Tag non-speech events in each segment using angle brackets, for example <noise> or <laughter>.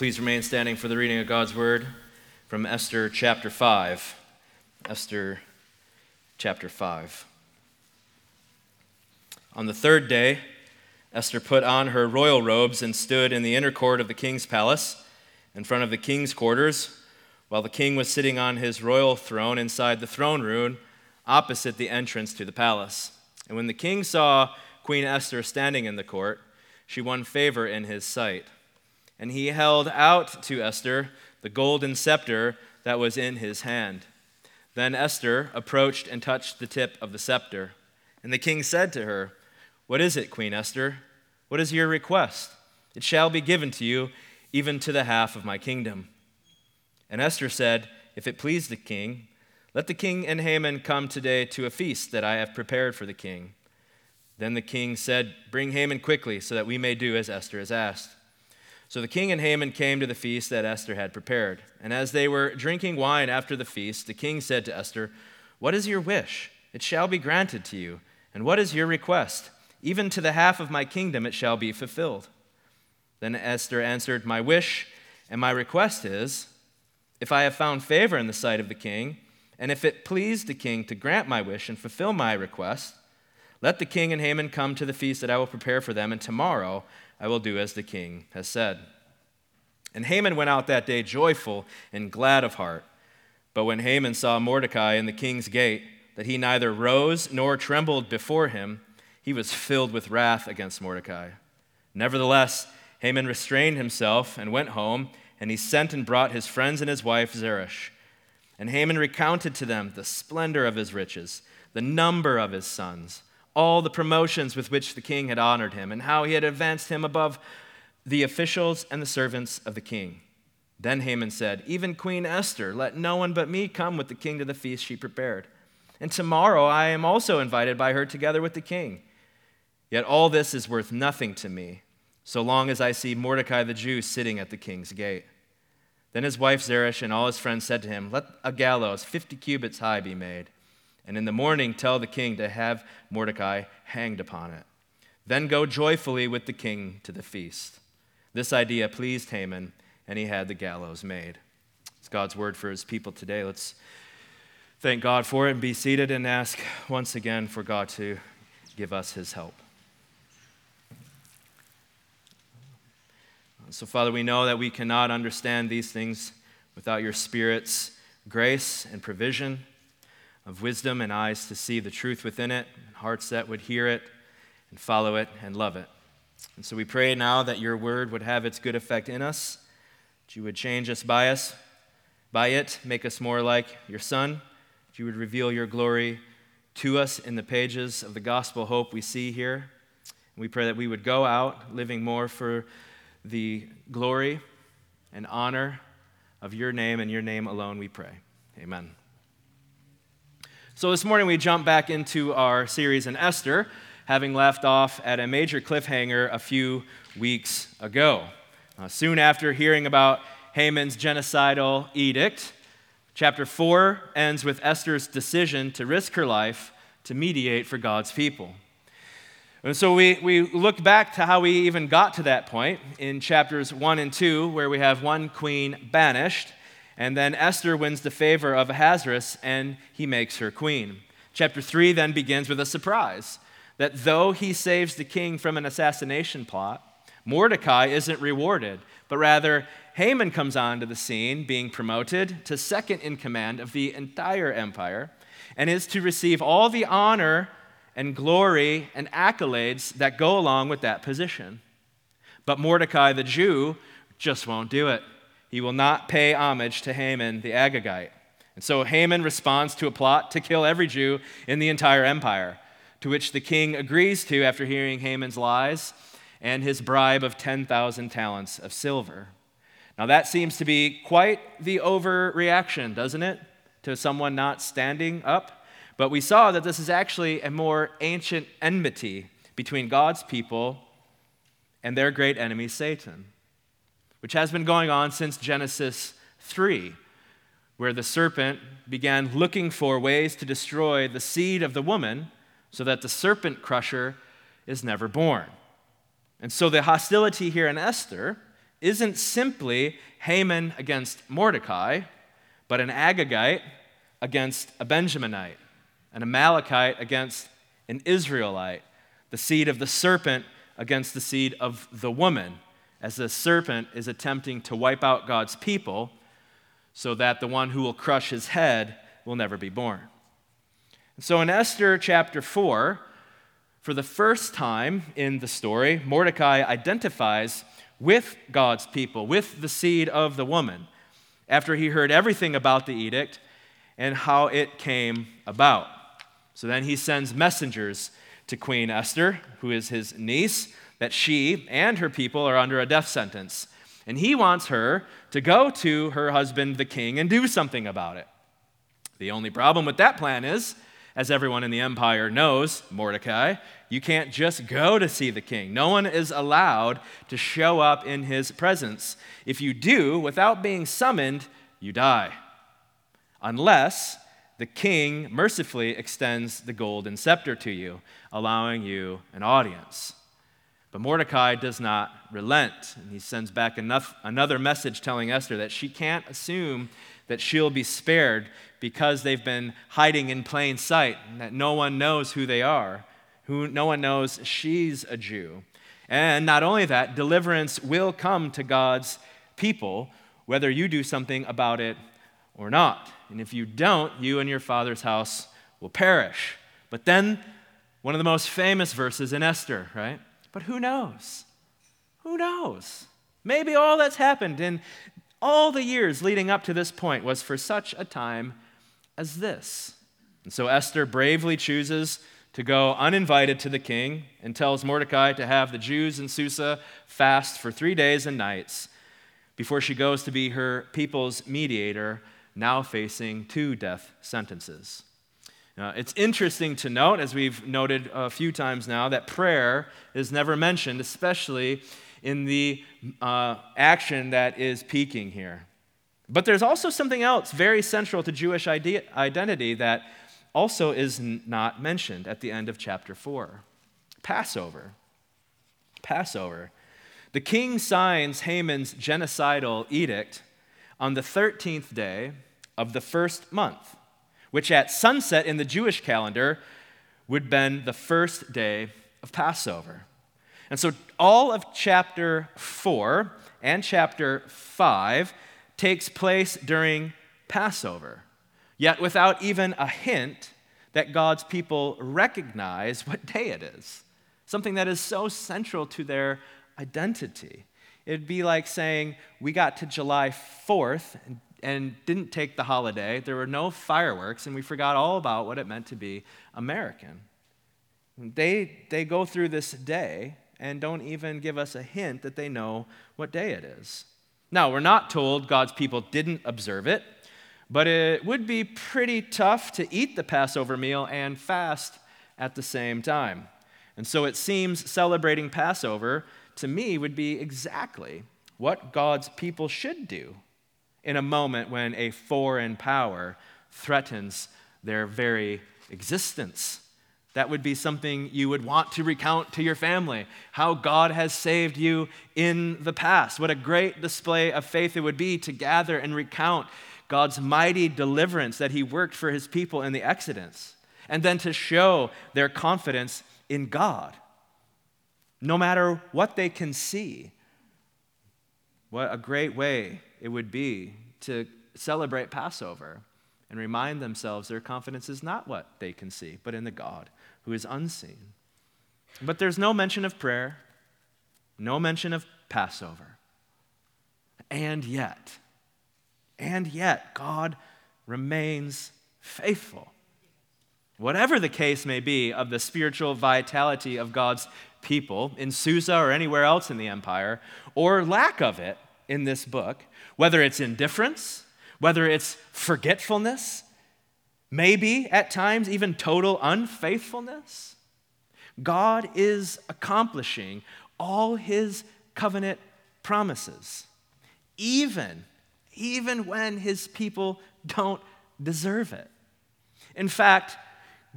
Please remain standing for the reading of God's word from Esther chapter 5. Esther chapter 5. On the third day, Esther put on her royal robes and stood in the inner court of the king's palace, in front of the king's quarters, while the king was sitting on his royal throne inside the throne room opposite the entrance to the palace. And when the king saw Queen Esther standing in the court, she won favor in his sight. And he held out to Esther the golden scepter that was in his hand. Then Esther approached and touched the tip of the scepter. And the king said to her, What is it, Queen Esther? What is your request? It shall be given to you, even to the half of my kingdom. And Esther said, If it please the king, let the king and Haman come today to a feast that I have prepared for the king. Then the king said, Bring Haman quickly, so that we may do as Esther has asked. So the king and Haman came to the feast that Esther had prepared. And as they were drinking wine after the feast, the king said to Esther, What is your wish? It shall be granted to you. And what is your request? Even to the half of my kingdom it shall be fulfilled. Then Esther answered, My wish and my request is, if I have found favor in the sight of the king, and if it please the king to grant my wish and fulfill my request, let the king and Haman come to the feast that I will prepare for them, and tomorrow I will do as the king has said. And Haman went out that day joyful and glad of heart. But when Haman saw Mordecai in the king's gate, that he neither rose nor trembled before him, he was filled with wrath against Mordecai. Nevertheless, Haman restrained himself and went home, and he sent and brought his friends and his wife Zeresh. And Haman recounted to them the splendor of his riches, the number of his sons all the promotions with which the king had honored him, and how he had advanced him above the officials and the servants of the king. Then Haman said, Even Queen Esther, let no one but me come with the king to the feast she prepared. And tomorrow I am also invited by her together with the king. Yet all this is worth nothing to me, so long as I see Mordecai the Jew sitting at the king's gate. Then his wife Zeresh and all his friends said to him, Let a gallows fifty cubits high be made and in the morning tell the king to have Mordecai hanged upon it. Then go joyfully with the king to the feast. This idea pleased Haman, and he had the gallows made. It's God's word for his people today. Let's thank God for it and be seated and ask once again for God to give us his help. So, Father, we know that we cannot understand these things without your Spirit's grace and provision of wisdom and eyes to see the truth within it, and hearts that would hear it and follow it and love it. And so we pray now that your word would have its good effect in us, that you would change us by us, by it, make us more like your Son, that you would reveal your glory to us in the pages of the gospel hope we see here. And we pray that we would go out living more for the glory and honor of your name and your name alone, we pray. Amen. So this morning we jump back into our series in Esther, having left off at a major cliffhanger a few weeks ago. Uh, soon after hearing about Haman's genocidal edict, chapter 4 ends with Esther's decision to risk her life to mediate for God's people. And so we, we look back to how we even got to that point in chapters 1 and 2, where we have one queen banished and then Esther wins the favor of Ahasuerus and he makes her queen. Chapter 3 then begins with a surprise that though he saves the king from an assassination plot, Mordecai isn't rewarded, but rather Haman comes onto the scene, being promoted to second in command of the entire empire, and is to receive all the honor and glory and accolades that go along with that position. But Mordecai the Jew just won't do it. He will not pay homage to Haman the Agagite. And so Haman responds to a plot to kill every Jew in the entire empire, to which the king agrees to after hearing Haman's lies and his bribe of 10,000 talents of silver. Now, that seems to be quite the overreaction, doesn't it, to someone not standing up? But we saw that this is actually a more ancient enmity between God's people and their great enemy, Satan which has been going on since Genesis 3, where the serpent began looking for ways to destroy the seed of the woman so that the serpent crusher is never born. And so the hostility here in Esther isn't simply Haman against Mordecai, but an Agagite against a Benjaminite, an Amalekite against an Israelite, the seed of the serpent against the seed of the woman, as the serpent is attempting to wipe out God's people so that the one who will crush his head will never be born. So in Esther chapter 4, for the first time in the story, Mordecai identifies with God's people, with the seed of the woman, after he heard everything about the edict and how it came about. So then he sends messengers to Queen Esther, who is his niece, that she and her people are under a death sentence. And he wants her to go to her husband, the king, and do something about it. The only problem with that plan is as everyone in the empire knows, Mordecai, you can't just go to see the king. No one is allowed to show up in his presence. If you do, without being summoned, you die. Unless the king mercifully extends the golden scepter to you, allowing you an audience. But Mordecai does not relent, and he sends back enough, another message telling Esther that she can't assume that she'll be spared because they've been hiding in plain sight, and that no one knows who they are, who no one knows she's a Jew. And not only that, deliverance will come to God's people, whether you do something about it or not. And if you don't, you and your father's house will perish. But then, one of the most famous verses in Esther, right? But who knows? Who knows? Maybe all that's happened in all the years leading up to this point was for such a time as this. And so Esther bravely chooses to go uninvited to the king and tells Mordecai to have the Jews in Susa fast for three days and nights before she goes to be her people's mediator, now facing two death sentences. Uh, it's interesting to note, as we've noted a few times now, that prayer is never mentioned, especially in the uh, action that is peaking here. But there's also something else very central to Jewish idea, identity that also is n- not mentioned at the end of chapter 4 Passover. Passover. The king signs Haman's genocidal edict on the 13th day of the first month, which at sunset in the Jewish calendar would have been the first day of Passover. And so all of chapter 4 and chapter 5 takes place during Passover, yet without even a hint that God's people recognize what day it is, something that is so central to their identity. It'd be like saying, We got to July 4th and, and didn't take the holiday, there were no fireworks, and we forgot all about what it meant to be American. They, they go through this day and don't even give us a hint that they know what day it is. Now, we're not told God's people didn't observe it, but it would be pretty tough to eat the Passover meal and fast at the same time. And so it seems celebrating Passover to me would be exactly what God's people should do in a moment when a foreign power threatens their very existence. That would be something you would want to recount to your family how God has saved you in the past. What a great display of faith it would be to gather and recount God's mighty deliverance that He worked for His people in the Exodus, and then to show their confidence in God, no matter what they can see. What a great way it would be to celebrate Passover and remind themselves their confidence is not what they can see, but in the God who is unseen. But there's no mention of prayer, no mention of Passover. And yet, and yet, God remains faithful. Whatever the case may be of the spiritual vitality of God's people in Susa or anywhere else in the empire, or lack of it in this book, whether it's indifference, whether it's forgetfulness, maybe at times even total unfaithfulness, God is accomplishing all his covenant promises, even, even when his people don't deserve it. In fact,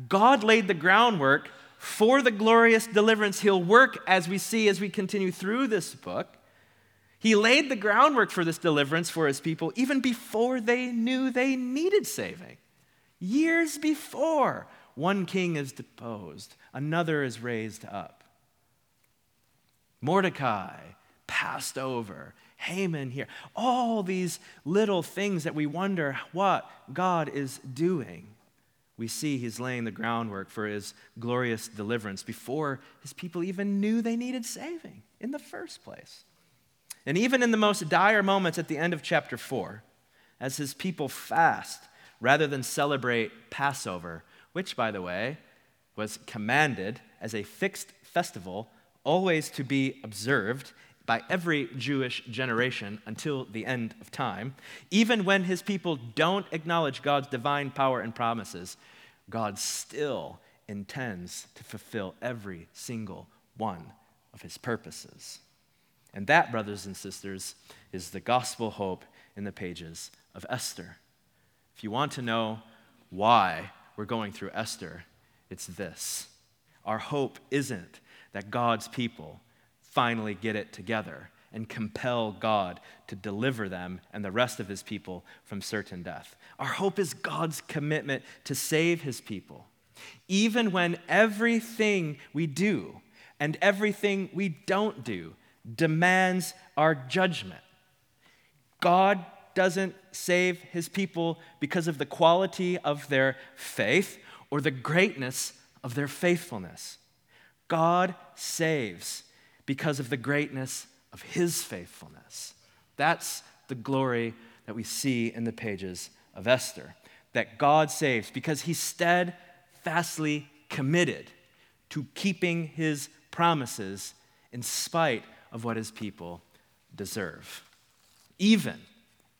God laid the groundwork for the glorious deliverance he'll work as we see as we continue through this book. He laid the groundwork for this deliverance for his people even before they knew they needed saving. Years before, one king is deposed, another is raised up. Mordecai passed over, Haman here. All these little things that we wonder what God is doing. We see he's laying the groundwork for his glorious deliverance before his people even knew they needed saving in the first place. And even in the most dire moments at the end of chapter 4, as his people fast rather than celebrate Passover, which, by the way, was commanded as a fixed festival, always to be observed by every Jewish generation until the end of time, even when his people don't acknowledge God's divine power and promises, God still intends to fulfill every single one of his purposes. And that, brothers and sisters, is the gospel hope in the pages of Esther. If you want to know why we're going through Esther, it's this. Our hope isn't that God's people finally get it together and compel God to deliver them and the rest of his people from certain death. Our hope is God's commitment to save his people, even when everything we do and everything we don't do demands our judgment. God doesn't save his people because of the quality of their faith or the greatness of their faithfulness. God saves because of the greatness of his faithfulness. That's the glory that we see in the pages of Esther. That God saves because he's steadfastly committed to keeping his promises in spite of what his people deserve. Even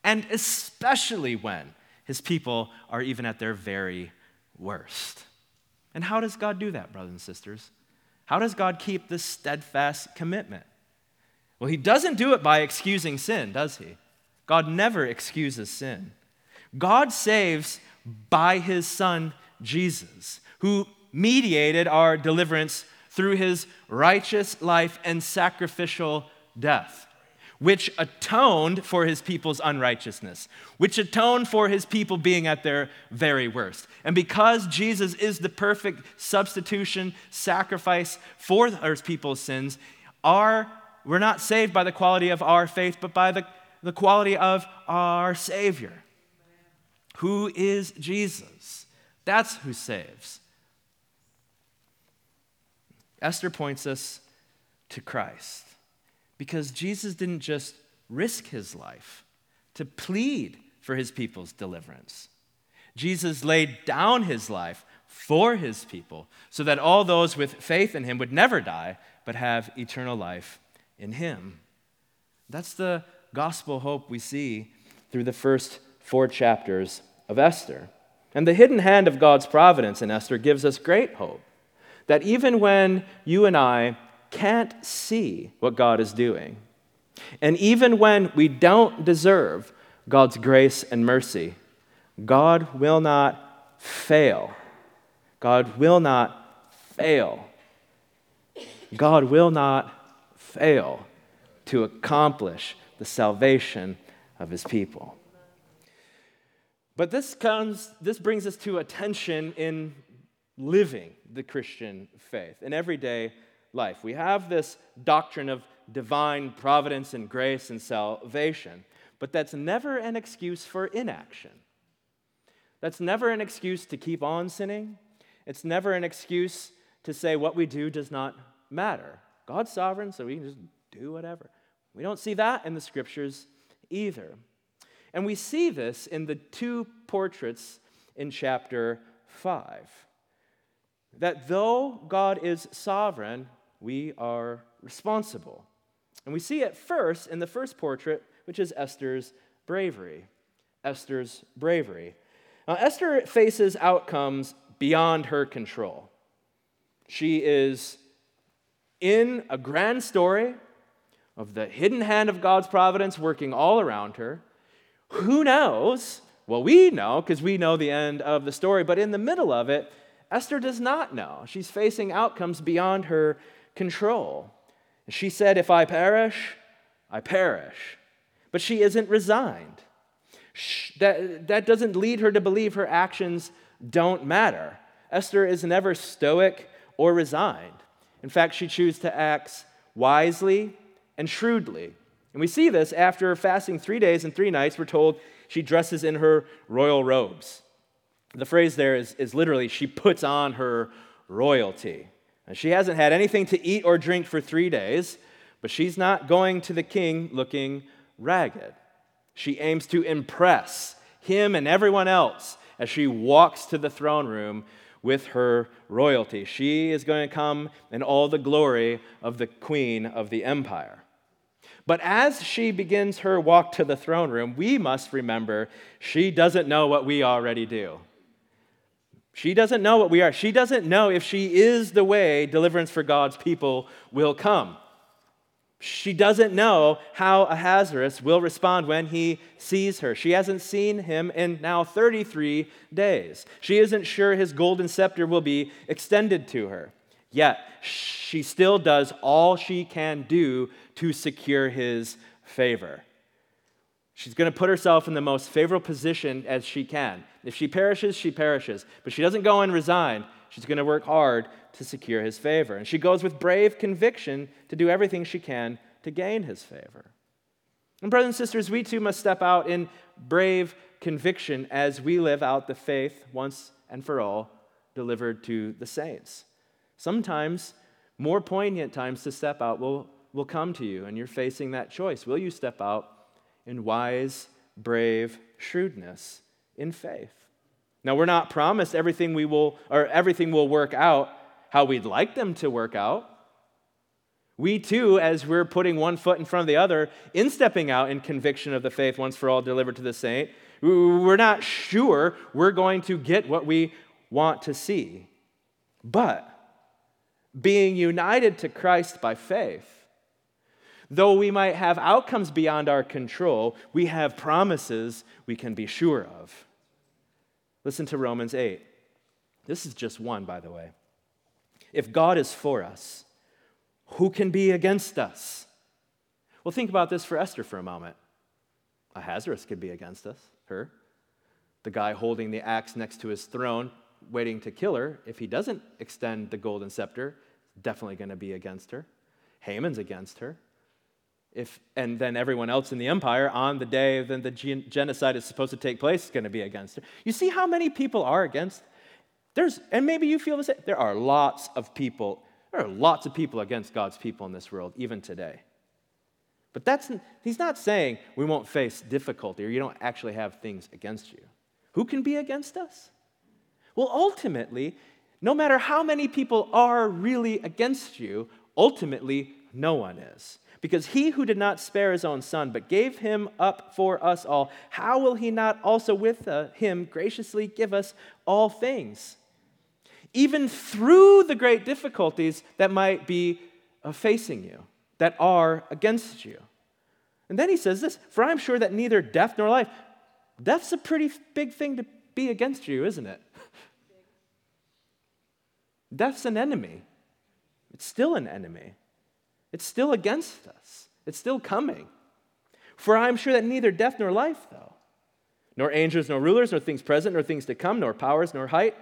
and especially when his people are even at their very worst. And how does God do that, brothers and sisters? How does God keep this steadfast commitment? Well, he doesn't do it by excusing sin, does he? God never excuses sin. God saves by his son Jesus, who mediated our deliverance through his righteous life and sacrificial death which atoned for his people's unrighteousness, which atoned for his people being at their very worst. And because Jesus is the perfect substitution, sacrifice for his people's sins, our, we're not saved by the quality of our faith, but by the, the quality of our Savior. Who is Jesus? That's who saves. Esther points us to Christ. Because Jesus didn't just risk his life to plead for his people's deliverance. Jesus laid down his life for his people so that all those with faith in him would never die, but have eternal life in him. That's the gospel hope we see through the first four chapters of Esther. And the hidden hand of God's providence in Esther gives us great hope that even when you and I can't see what God is doing. And even when we don't deserve God's grace and mercy, God will not fail. God will not fail. God will not fail to accomplish the salvation of his people. But this comes this brings us to a tension in living the Christian faith in everyday life. We have this doctrine of divine providence and grace and salvation, but that's never an excuse for inaction. That's never an excuse to keep on sinning. It's never an excuse to say what we do does not matter. God's sovereign, so we can just do whatever. We don't see that in the scriptures either. And we see this in the two portraits in chapter 5. That though God is sovereign, we are responsible. And we see it first in the first portrait, which is Esther's bravery. Esther's bravery. Now, Esther faces outcomes beyond her control. She is in a grand story of the hidden hand of God's providence working all around her. Who knows? Well, we know because we know the end of the story, but in the middle of it, Esther does not know. She's facing outcomes beyond her control. She said, If I perish, I perish. But she isn't resigned. That, that doesn't lead her to believe her actions don't matter. Esther is never stoic or resigned. In fact, she chooses to act wisely and shrewdly. And we see this after fasting three days and three nights. We're told she dresses in her royal robes. The phrase there is, is literally, she puts on her royalty. And she hasn't had anything to eat or drink for three days, but she's not going to the king looking ragged. She aims to impress him and everyone else as she walks to the throne room with her royalty. She is going to come in all the glory of the queen of the empire. But as she begins her walk to the throne room, we must remember she doesn't know what we already do. She doesn't know what we are. She doesn't know if she is the way deliverance for God's people will come. She doesn't know how Ahasuerus will respond when he sees her. She hasn't seen him in now 33 days. She isn't sure his golden scepter will be extended to her. Yet, she still does all she can do to secure his favor. She's going to put herself in the most favorable position as she can. If she perishes, she perishes. But she doesn't go and resign. She's going to work hard to secure his favor. And she goes with brave conviction to do everything she can to gain his favor. And, brothers and sisters, we too must step out in brave conviction as we live out the faith once and for all delivered to the saints. Sometimes, more poignant times to step out will, will come to you, and you're facing that choice. Will you step out in wise, brave shrewdness in faith? Now, we're not promised everything we will, or everything will work out how we'd like them to work out. We too, as we're putting one foot in front of the other, in stepping out in conviction of the faith once for all delivered to the saint, we're not sure we're going to get what we want to see. But being united to Christ by faith, though we might have outcomes beyond our control, we have promises we can be sure of. Listen to Romans 8. This is just one, by the way. If God is for us, who can be against us? Well, think about this for Esther for a moment. Ahasuerus could be against us, her. The guy holding the axe next to his throne, waiting to kill her, if he doesn't extend the golden scepter, definitely going to be against her. Haman's against her. If, and then everyone else in the empire on the day then the genocide is supposed to take place is going to be against her. You see how many people are against? There's, and maybe you feel the same. There are lots of people. There are lots of people against God's people in this world, even today. But that's, he's not saying we won't face difficulty or you don't actually have things against you. Who can be against us? Well, ultimately, no matter how many people are really against you, ultimately, no one is. Because he who did not spare his own son, but gave him up for us all, how will he not also with uh, him graciously give us all things? Even through the great difficulties that might be uh, facing you, that are against you. And then he says this For I am sure that neither death nor life, death's a pretty big thing to be against you, isn't it? <laughs> Death's an enemy. It's still an enemy. It's still against us, it's still coming. For I am sure that neither death nor life, though, nor angels, nor rulers, nor things present, nor things to come, nor powers, nor height,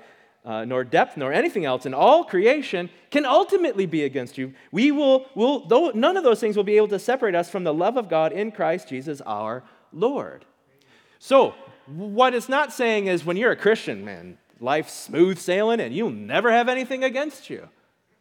uh, nor depth, nor anything else in all creation can ultimately be against you. We will, will though none of those things will be able to separate us from the love of God in Christ Jesus our Lord. So, what it's not saying is when you're a Christian, man, life's smooth sailing and you'll never have anything against you.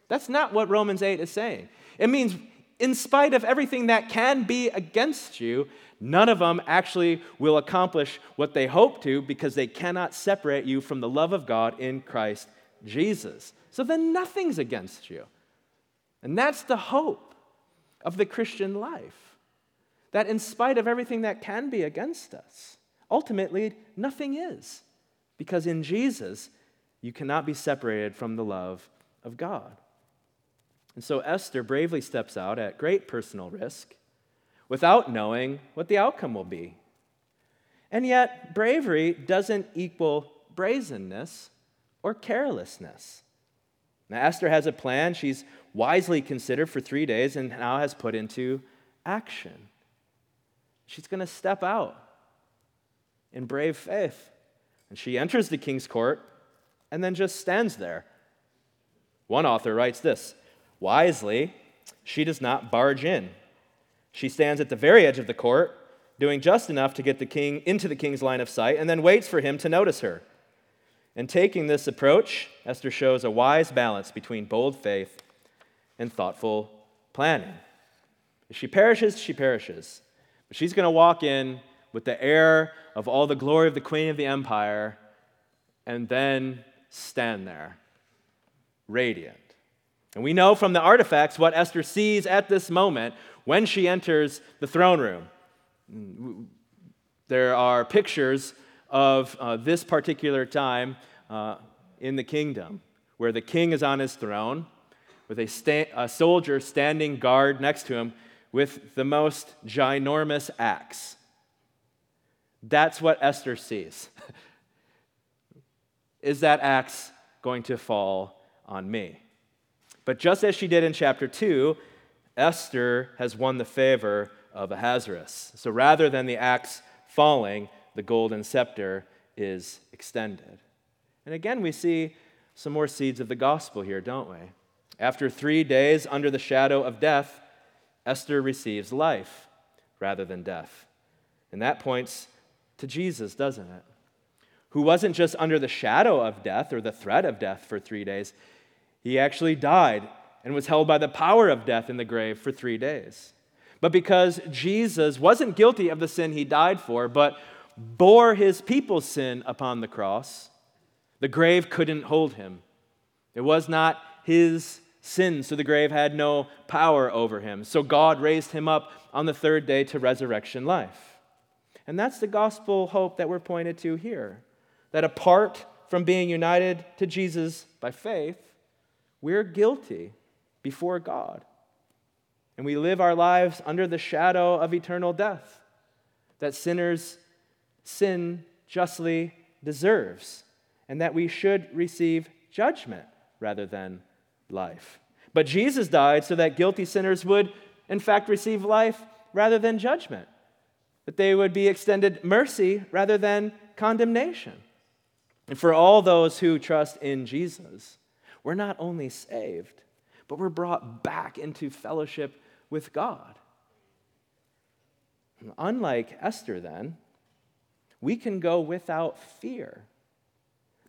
That's not what Romans 8 is saying. It means, in spite of everything that can be against you, none of them actually will accomplish what they hope to because they cannot separate you from the love of God in Christ Jesus. So then nothing's against you. And that's the hope of the Christian life. That in spite of everything that can be against us, ultimately nothing is. Because in Jesus, you cannot be separated from the love of God. And so Esther bravely steps out at great personal risk without knowing what the outcome will be. And yet, bravery doesn't equal brazenness or carelessness. Now, Esther has a plan she's wisely considered for three days and now has put into action. she's going to step out in brave faith. And she enters the king's court and then just stands there. One author writes this Wisely, she does not barge in. She stands at the very edge of the court, doing just enough to get the king into the king's line of sight, and then waits for him to notice her. And taking this approach, Esther shows a wise balance between bold faith and thoughtful planning. If she perishes, she perishes. But she's going to walk in with the air of all the glory of the queen of the empire and then stand there, radiant. And we know from the artifacts what Esther sees at this moment when she enters the throne room. There are pictures of uh, this particular time uh, in the kingdom where the king is on his throne with a, sta- a soldier standing guard next to him with the most ginormous axe. That's what Esther sees. <laughs> is that axe going to fall on me? But just as she did in chapter 2, Esther has won the favor of Ahasuerus. So rather than the axe falling, the golden scepter is extended. And again, we see some more seeds of the gospel here, don't we? After three days under the shadow of death, Esther receives life rather than death. And that points to Jesus, doesn't it? Who wasn't just under the shadow of death or the threat of death for three days, he actually died and was held by the power of death in the grave for three days. But because Jesus wasn't guilty of the sin he died for, but bore his people's sin upon the cross, the grave couldn't hold him. It was not his sin, so the grave had no power over him. So God raised him up on the third day to resurrection life. And that's the gospel hope that we're pointed to here. That apart from being united to Jesus by faith, we're guilty before God. And we live our lives under the shadow of eternal death that sinners' sin justly deserves, and that we should receive judgment rather than life. But Jesus died so that guilty sinners would, in fact, receive life rather than judgment, that they would be extended mercy rather than condemnation. And for all those who trust in Jesus, we're not only saved, but we're brought back into fellowship with God. Unlike Esther, then, we can go without fear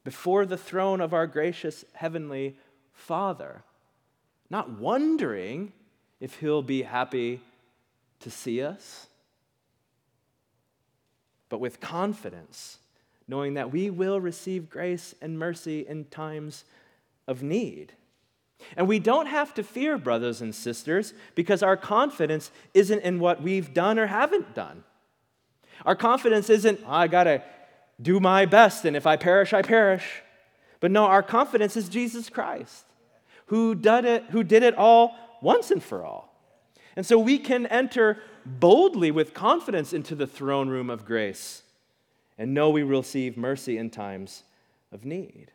before the throne of our gracious heavenly Father, not wondering if He'll be happy to see us, but with confidence, knowing that we will receive grace and mercy in times of need. And we don't have to fear, brothers and sisters, because our confidence isn't in what we've done or haven't done. Our confidence isn't, oh, I got to do my best, and if I perish, I perish. But no, our confidence is Jesus Christ, who did it, who did it all once and for all. And so we can enter boldly with confidence into the throne room of grace and know we receive mercy in times of need.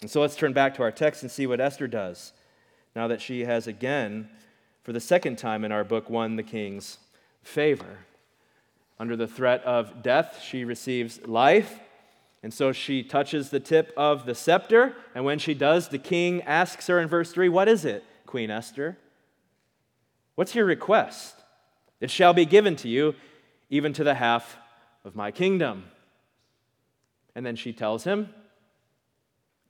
And so let's turn back to our text and see what Esther does now that she has again, for the second time in our book, won the king's favor. Under the threat of death, she receives life. And so she touches the tip of the scepter. And when she does, the king asks her in verse 3, What is it, Queen Esther? What's your request? It shall be given to you, even to the half of my kingdom. And then she tells him,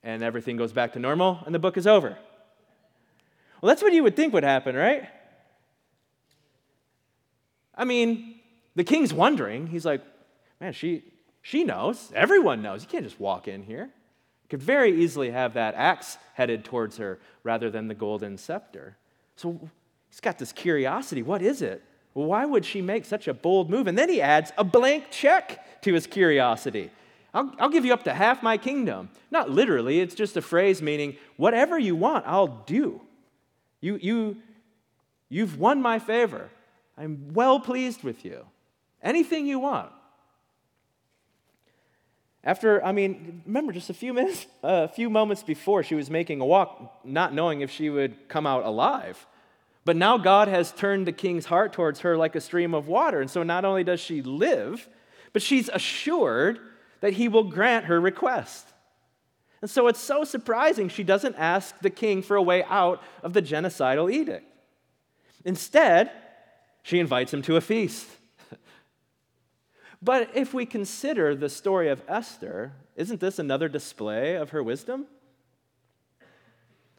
and everything goes back to normal, and the book is over. Well, that's what you would think would happen, right? I mean, the king's wondering. He's like, man, she, she knows. Everyone knows. You can't just walk in here. Could very easily have that axe headed towards her rather than the golden scepter. So he's got this curiosity. What is it? Why would she make such a bold move? And then he adds a blank check to his curiosity. I'll, I'll give you up to half my kingdom. Not literally, it's just a phrase meaning, whatever you want, I'll do. You, you, you've won my favor. I'm well pleased with you. Anything you want. After, I mean, remember just a few minutes, <laughs> a few moments before, she was making a walk, not knowing if she would come out alive. But now God has turned the king's heart towards her like a stream of water. And so not only does she live, but she's assured that he will grant her request. And so it's so surprising she doesn't ask the king for a way out of the genocidal edict. Instead, she invites him to a feast. but if we consider the story of Esther, isn't this another display of her wisdom?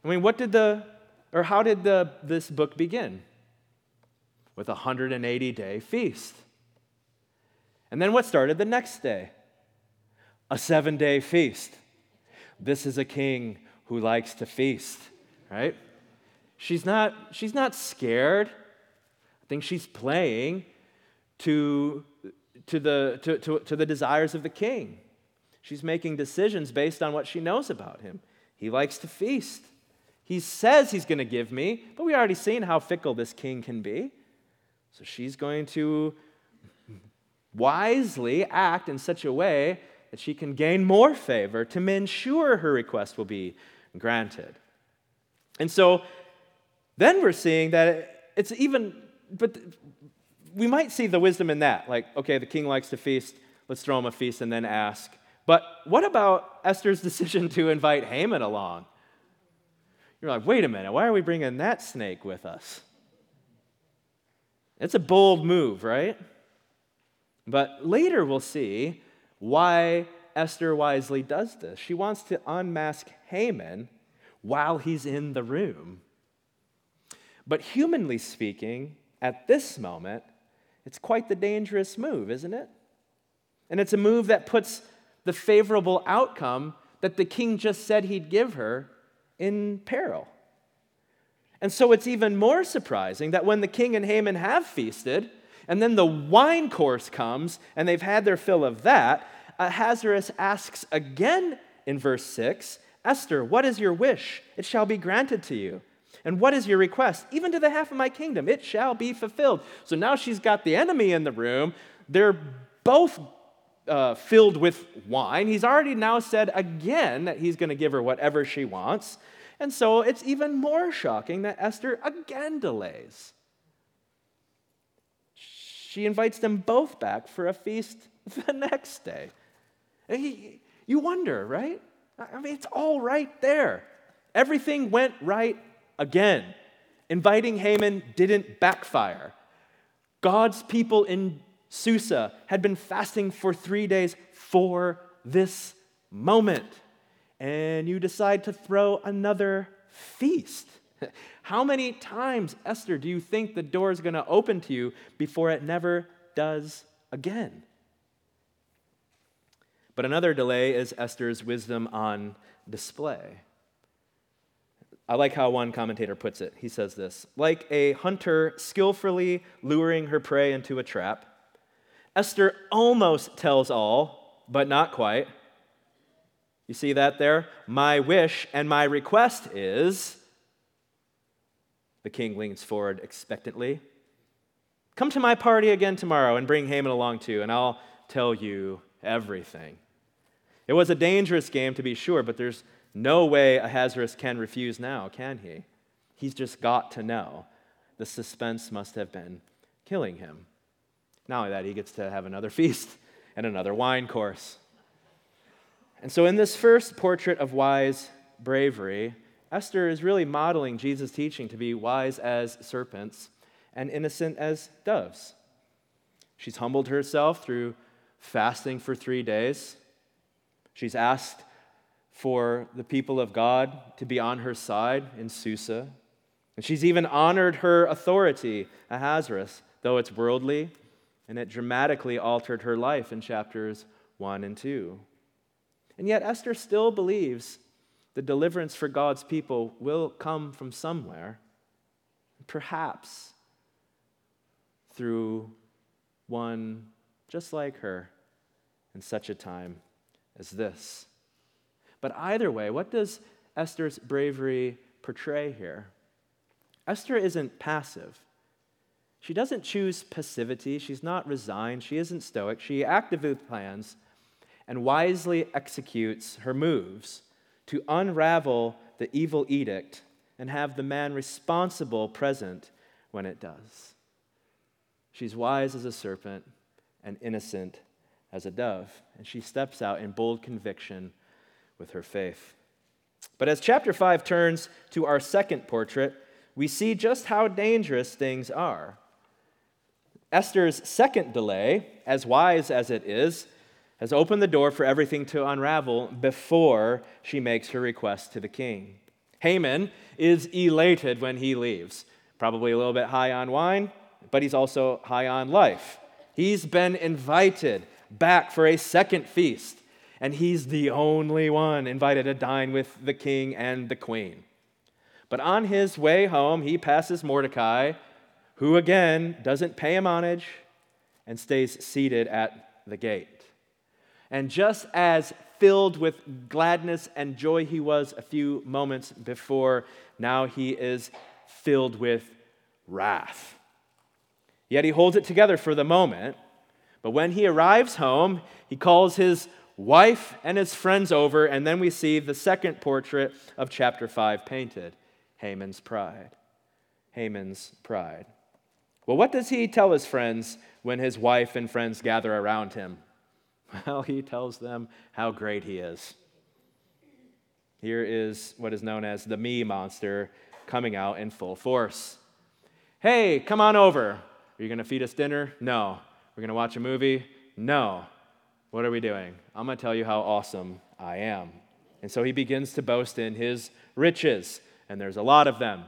I mean, what did the, or how did the, this book begin? With a 180 day feast. And then what started the next day? A seven day feast. This is a king who likes to feast, right? She's not, she's not scared. I think she's playing to, to, the, to, to, to the desires of the king. She's making decisions based on what she knows about him. He likes to feast. He says he's going to give me, but we already seen how fickle this king can be. So she's going to wisely act in such a way that she can gain more favor to ensure her request will be granted. And so then we're seeing that it's even, but we might see the wisdom in that. Like, okay, the king likes to feast, let's throw him a feast and then ask. But what about Esther's <laughs> decision to invite Haman along? You're like, wait a minute, why are we bringing that snake with us? It's a bold move, right? But later we'll see why Esther wisely does this. She wants to unmask Haman while he's in the room. But humanly speaking, at this moment, it's quite the dangerous move, isn't it? And it's a move that puts the favorable outcome that the king just said he'd give her in peril. And so it's even more surprising that when the king and Haman have feasted, and then the wine course comes, and they've had their fill of that, Ahasuerus asks again in verse 6 Esther, what is your wish? It shall be granted to you. And what is your request? Even to the half of my kingdom, it shall be fulfilled. So now she's got the enemy in the room. They're both uh, filled with wine. He's already now said again that he's going to give her whatever she wants. And so it's even more shocking that Esther again delays. She invites them both back for a feast <laughs> the next day. You wonder, right? I mean, it's all right there. Everything went right again. Inviting Haman didn't backfire. God's people in Susa had been fasting for three days for this moment. And you decide to throw another feast. <laughs> How many times, Esther, do you think the door is going to open to you before it never does again? But another delay is Esther's wisdom on display. I like how one commentator puts it. He says this Like a hunter skillfully luring her prey into a trap, Esther almost tells all, but not quite. You see that there? My wish and my request is the king leans forward expectantly. Come to my party again tomorrow and bring Haman along too, and I'll tell you everything. It was a dangerous game, to be sure, but there's no way Ahasuerus can refuse now, can he? He's just got to know. The suspense must have been killing him. Not only that, he gets to have another <laughs> feast and another wine course. And so, in this first portrait of wise bravery, Esther is really modeling Jesus' teaching to be wise as serpents and innocent as doves. She's humbled herself through fasting for three days. She's asked for the people of God to be on her side in Susa. And she's even honored her authority, Ahasuerus, though it's worldly, and it dramatically altered her life in chapters 1 and 2. And yet, Esther still believes the deliverance for God's people will come from somewhere, perhaps through one just like her in such a time as this. But either way, what does Esther's bravery portray here? Esther isn't passive. She doesn't choose passivity. She's not resigned. She isn't stoic. She actively plans and wisely executes her moves to unravel the evil edict and have the man responsible present when it does. She's wise as a serpent and innocent as a dove, and she steps out in bold conviction with her faith. But as chapter 5 turns to our second portrait, we see just how dangerous things are. Esther's second delay, as wise as it is, has opened the door for everything to unravel before she makes her request to the king. Haman is elated when he leaves, probably a little bit high on wine, but he's also high on life. He's been invited back for a second feast, and he's the only one invited to dine with the king and the queen. But on his way home, he passes Mordecai, who again doesn't pay him homage and stays seated at the gate. And just as filled with gladness and joy he was a few moments before, now he is filled with wrath. Yet he holds it together for the moment. But when he arrives home, he calls his wife and his friends over, and then we see the second portrait of chapter 5 painted Haman's pride. Haman's pride. Well, what does he tell his friends when his wife and friends gather around him? <laughs> Well, he tells them how great he is. Here is what is known as the me monster coming out in full force. Hey, come on over. Are you going to feed us dinner? No. We're going to watch a movie? No. What are we doing? I'm going to tell you how awesome I am. And so he begins to boast in his riches, and there's a lot of them.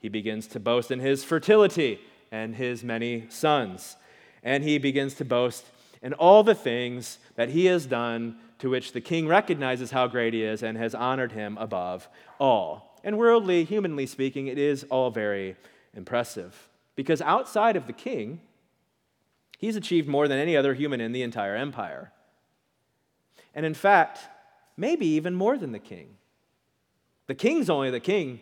He begins to boast in his fertility and his many sons. And he begins to boast in all the things that he has done to which the king recognizes how great he is and has honored him above all. And worldly, humanly speaking, it is all very impressive. Because outside of the king, he's achieved more than any other human in the entire empire. And in fact, maybe even more than the king. The king's only the king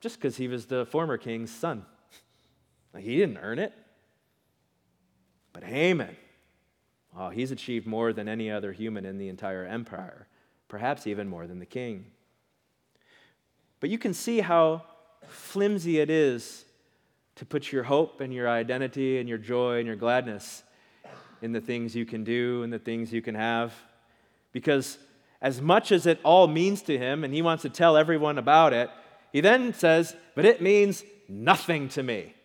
just because he was the former king's son. He didn't earn it. But Haman, oh, he's achieved more than any other human in the entire empire, perhaps even more than the king. But you can see how flimsy it is to put your hope and your identity and your joy and your gladness in the things you can do and the things you can have. Because as much as it all means to him, and he wants to tell everyone about it, he then says, But it means nothing to me.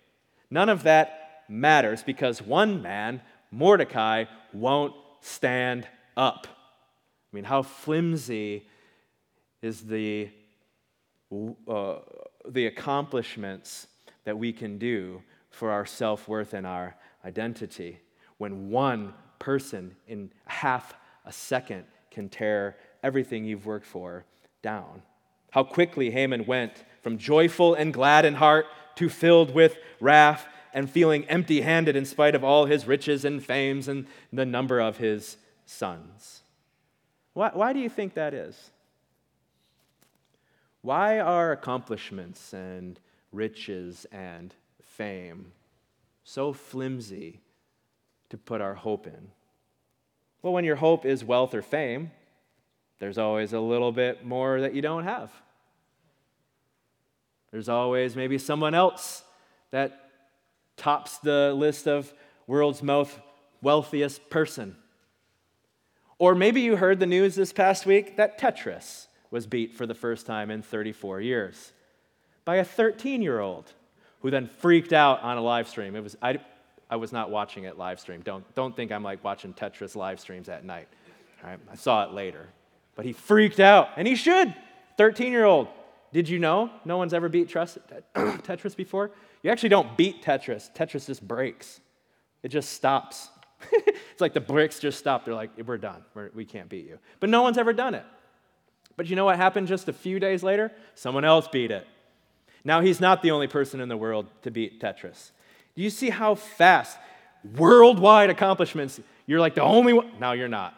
None of that matters because one man, Mordecai, won't stand up. I mean, how flimsy is the, uh, the accomplishments that we can do for our self worth and our identity when one person in half a second can tear everything you've worked for down. How quickly Haman went from joyful and glad in heart to filled with wrath and feeling empty handed in spite of all his riches and fames and the number of his sons. Why, why do you think that is? Why are accomplishments and riches and fame so flimsy to put our hope in? Well, when your hope is wealth or fame, there's always a little bit more that you don't have. There's always maybe someone else that tops the list of world's most wealthiest person. Or maybe you heard the news this past week that Tetris was beat for the first time in 34 years by a 13 year old who then freaked out on a live stream. It was, I, I was not watching it live stream. Don't, don't think I'm like watching Tetris live streams at night. Right? I saw it later. But he freaked out, and he should. 13 year old did you know no one's ever beat Tetris before? You actually don't beat Tetris. Tetris just breaks. It just stops. <laughs> it's like the bricks just stop. They're like, we're done. We're, we can not beat you. But no one's ever done it. But you know what happened just a few days later? Someone else beat it. Now he's not the only person in the world to beat Tetris. Do you see how fast, worldwide accomplishments, you're like the only one? Now you're not.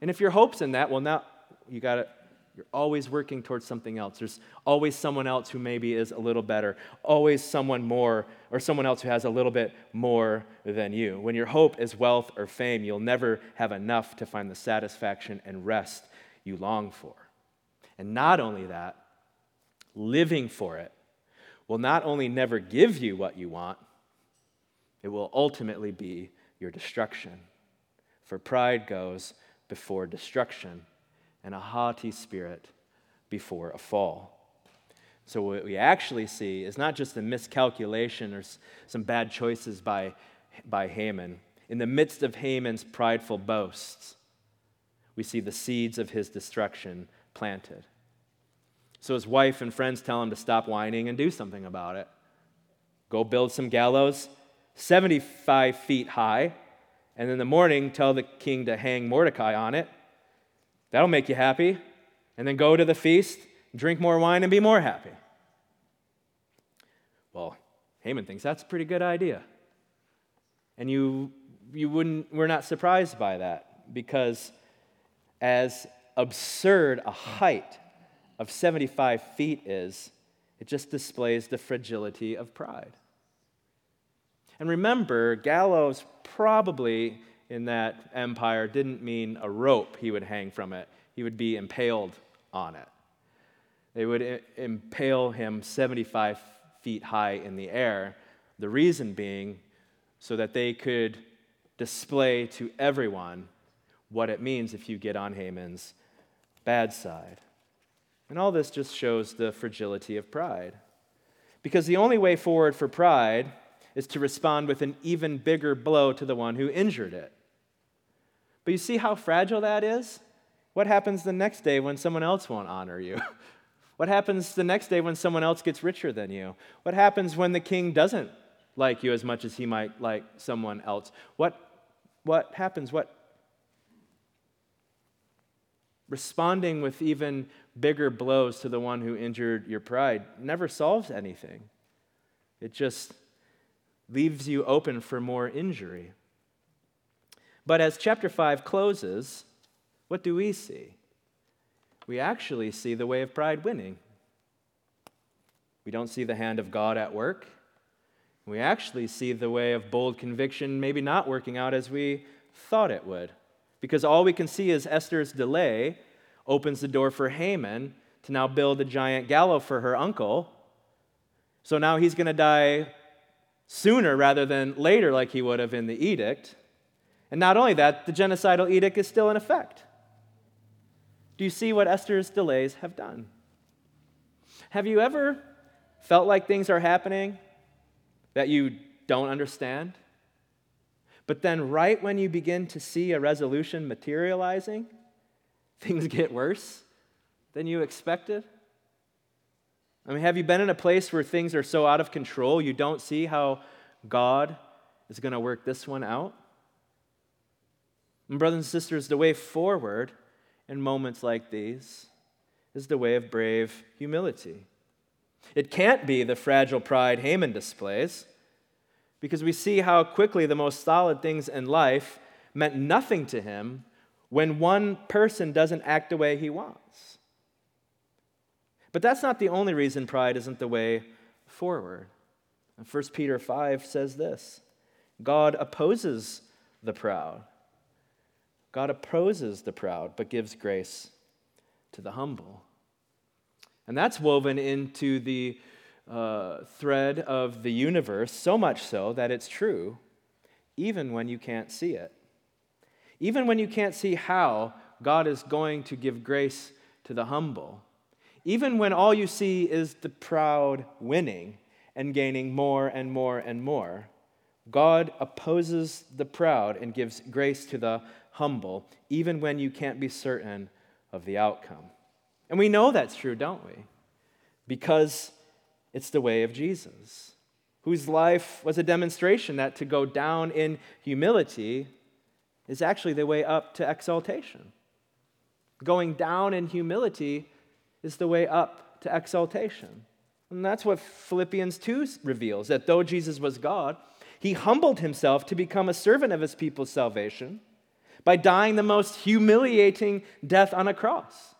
And if your hope's in that, well, now you got to you're always working towards something else. There's always someone else who maybe is a little better, always someone more, or someone else who has a little bit more than you. When your hope is wealth or fame, you'll never have enough to find the satisfaction and rest you long for. And not only that, living for it will not only never give you what you want, it will ultimately be your destruction. For pride goes before destruction, and a haughty spirit before a fall. So, what we actually see is not just a miscalculation or some bad choices by, by Haman. In the midst of Haman's prideful boasts, we see the seeds of his destruction planted. So, his wife and friends tell him to stop whining and do something about it. Go build some gallows 75 feet high, and in the morning tell the king to hang Mordecai on it. That'll make you happy. And then go to the feast drink more wine and be more happy. Well, Haman thinks that's a pretty good idea. And you, you wouldn't, we're not surprised by that because as absurd a height of 75 feet is, it just displays the fragility of pride. And remember, gallows probably in that empire didn't mean a rope he would hang from it, he would be impaled on it. They would impale him 75 feet high in the air. The reason being so that they could display to everyone what it means if you get on Haman's bad side. And all this just shows the fragility of pride. Because the only way forward for pride is to respond with an even bigger blow to the one who injured it. But you see how fragile that is? What happens the next day when someone else won't honor you? <laughs> What happens the next day when someone else gets richer than you? What happens when the king doesn't like you as much as he might like someone else? What, what happens? What responding with even bigger blows to the one who injured your pride never solves anything. It just leaves you open for more injury. But as chapter 5 closes, what do we see? we actually see the way of pride winning. We don't see the hand of God at work. We actually see the way of bold conviction maybe not working out as we thought it would. Because all we can see is Esther's delay opens the door for Haman to now build a giant gallows for her uncle. So now he's going to die sooner rather than later, like he would have in the edict. And not only that, the genocidal edict is still in effect. Do you see what Esther's delays have done? Have you ever felt like things are happening that you don't understand? But then, right when you begin to see a resolution materializing, <laughs> things get worse than you expected? I mean, have you been in a place where things are so out of control you don't see how God is going to work this one out? And, brothers and sisters, the way forward in moments like these is the way of brave humility. It can't be the fragile pride Haman displays, because we see how quickly the most solid things in life meant nothing to him when one person doesn't act the way he wants. But that's not the only reason pride isn't the way forward. 1 Peter 5 says this God opposes the proud God opposes the proud, but gives grace to the humble. And that's woven into the uh, thread of the universe, so much so that it's true, even when you can't see it. Even when you can't see how God is going to give grace to the humble. Even when all you see is the proud winning and gaining more and more and more. God opposes the proud and gives grace to the humble, even when you can't be certain of the outcome. And we know that's true, don't we? Because it's the way of Jesus, whose life was a demonstration that to go down in humility is actually the way up to exaltation. Going down in humility is the way up to exaltation. And that's what Philippians 2 reveals that though Jesus was God, he humbled himself to become a servant of his people's salvation by dying the most humiliating death on a cross.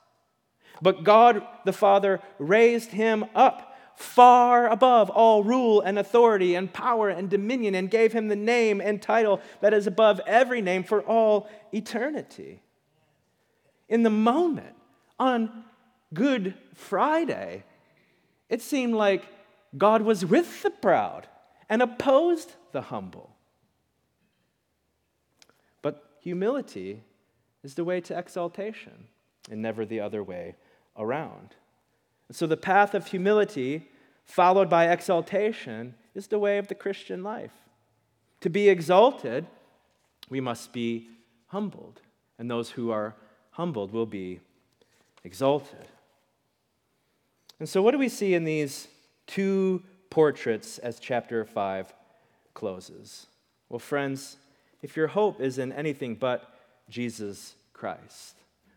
But God the Father raised him up far above all rule and authority and power and dominion and gave him the name and title that is above every name for all eternity. In the moment, on Good Friday, it seemed like God was with the proud and opposed the humble. Humility is the way to exaltation and never the other way around. So the path of humility, followed by exaltation, is the way of the Christian life. To be exalted, we must be humbled, and those who are humbled will be exalted. And so, what do we see in these two portraits as chapter 5 closes? Well, friends, if your hope is in anything but Jesus Christ,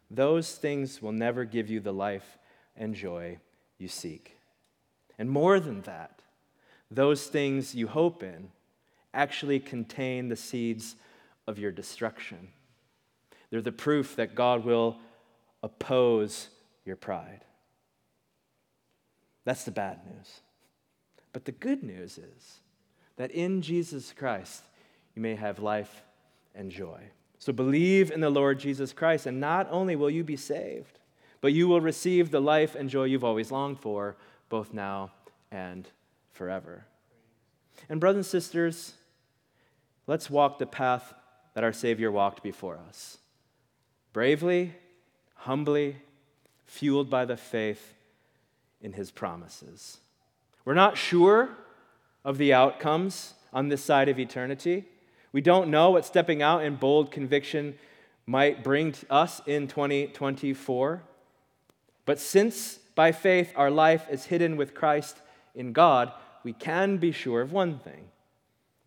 those things will never give you the life and joy you seek. And more than that, those things you hope in actually contain the seeds of your destruction. They're the proof that God will oppose your pride. That's the bad news. But the good news is that in Jesus Christ, you may have life and joy. So believe in the Lord Jesus Christ, and not only will you be saved, but you will receive the life and joy you've always longed for, both now and forever. And, brothers and sisters, let's walk the path that our Savior walked before us bravely, humbly, fueled by the faith in His promises. We're not sure of the outcomes on this side of eternity. We don't know what stepping out in bold conviction might bring us in 2024. But since by faith our life is hidden with Christ in God, we can be sure of one thing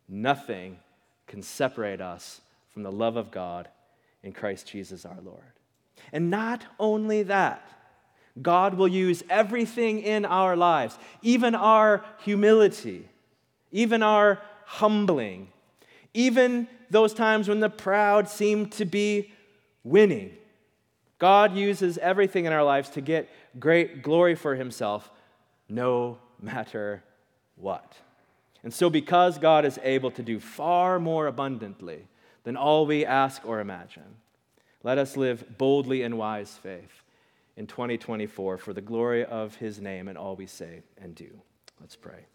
nothing can separate us from the love of God in Christ Jesus our Lord. And not only that, God will use everything in our lives, even our humility, even our humbling, even those times when the proud seem to be winning. God uses everything in our lives to get great glory for himself, no matter what. And so, because God is able to do far more abundantly than all we ask or imagine, let us live boldly in wise faith in 2024 for the glory of his name and all we say and do. Let's pray.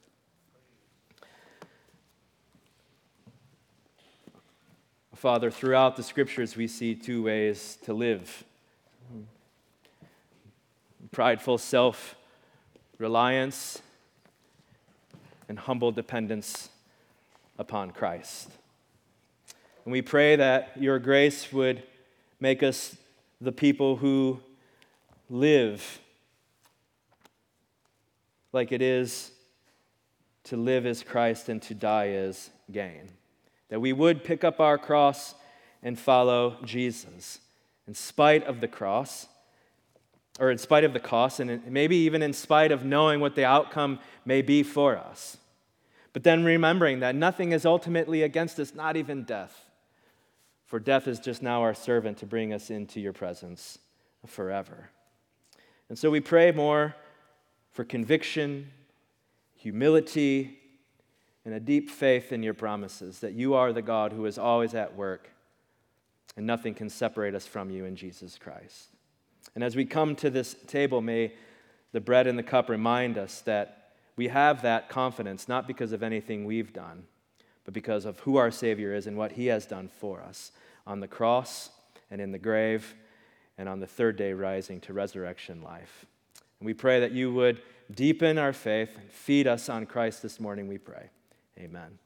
Father, throughout the scriptures, we see two ways to live prideful self reliance and humble dependence upon Christ. And we pray that your grace would make us the people who live like it is to live as Christ and to die as gain. That we would pick up our cross and follow Jesus in spite of the cross, or in spite of the cost, and maybe even in spite of knowing what the outcome may be for us. But then remembering that nothing is ultimately against us, not even death. For death is just now our servant to bring us into your presence forever. And so we pray more for conviction, humility, and a deep faith in your promises that you are the God who is always at work and nothing can separate us from you in Jesus Christ. And as we come to this table, may the bread and the cup remind us that we have that confidence not because of anything we've done, but because of who our Savior is and what He has done for us on the cross and in the grave and on the third day rising to resurrection life. And we pray that you would deepen our faith and feed us on Christ this morning, we pray. Amen.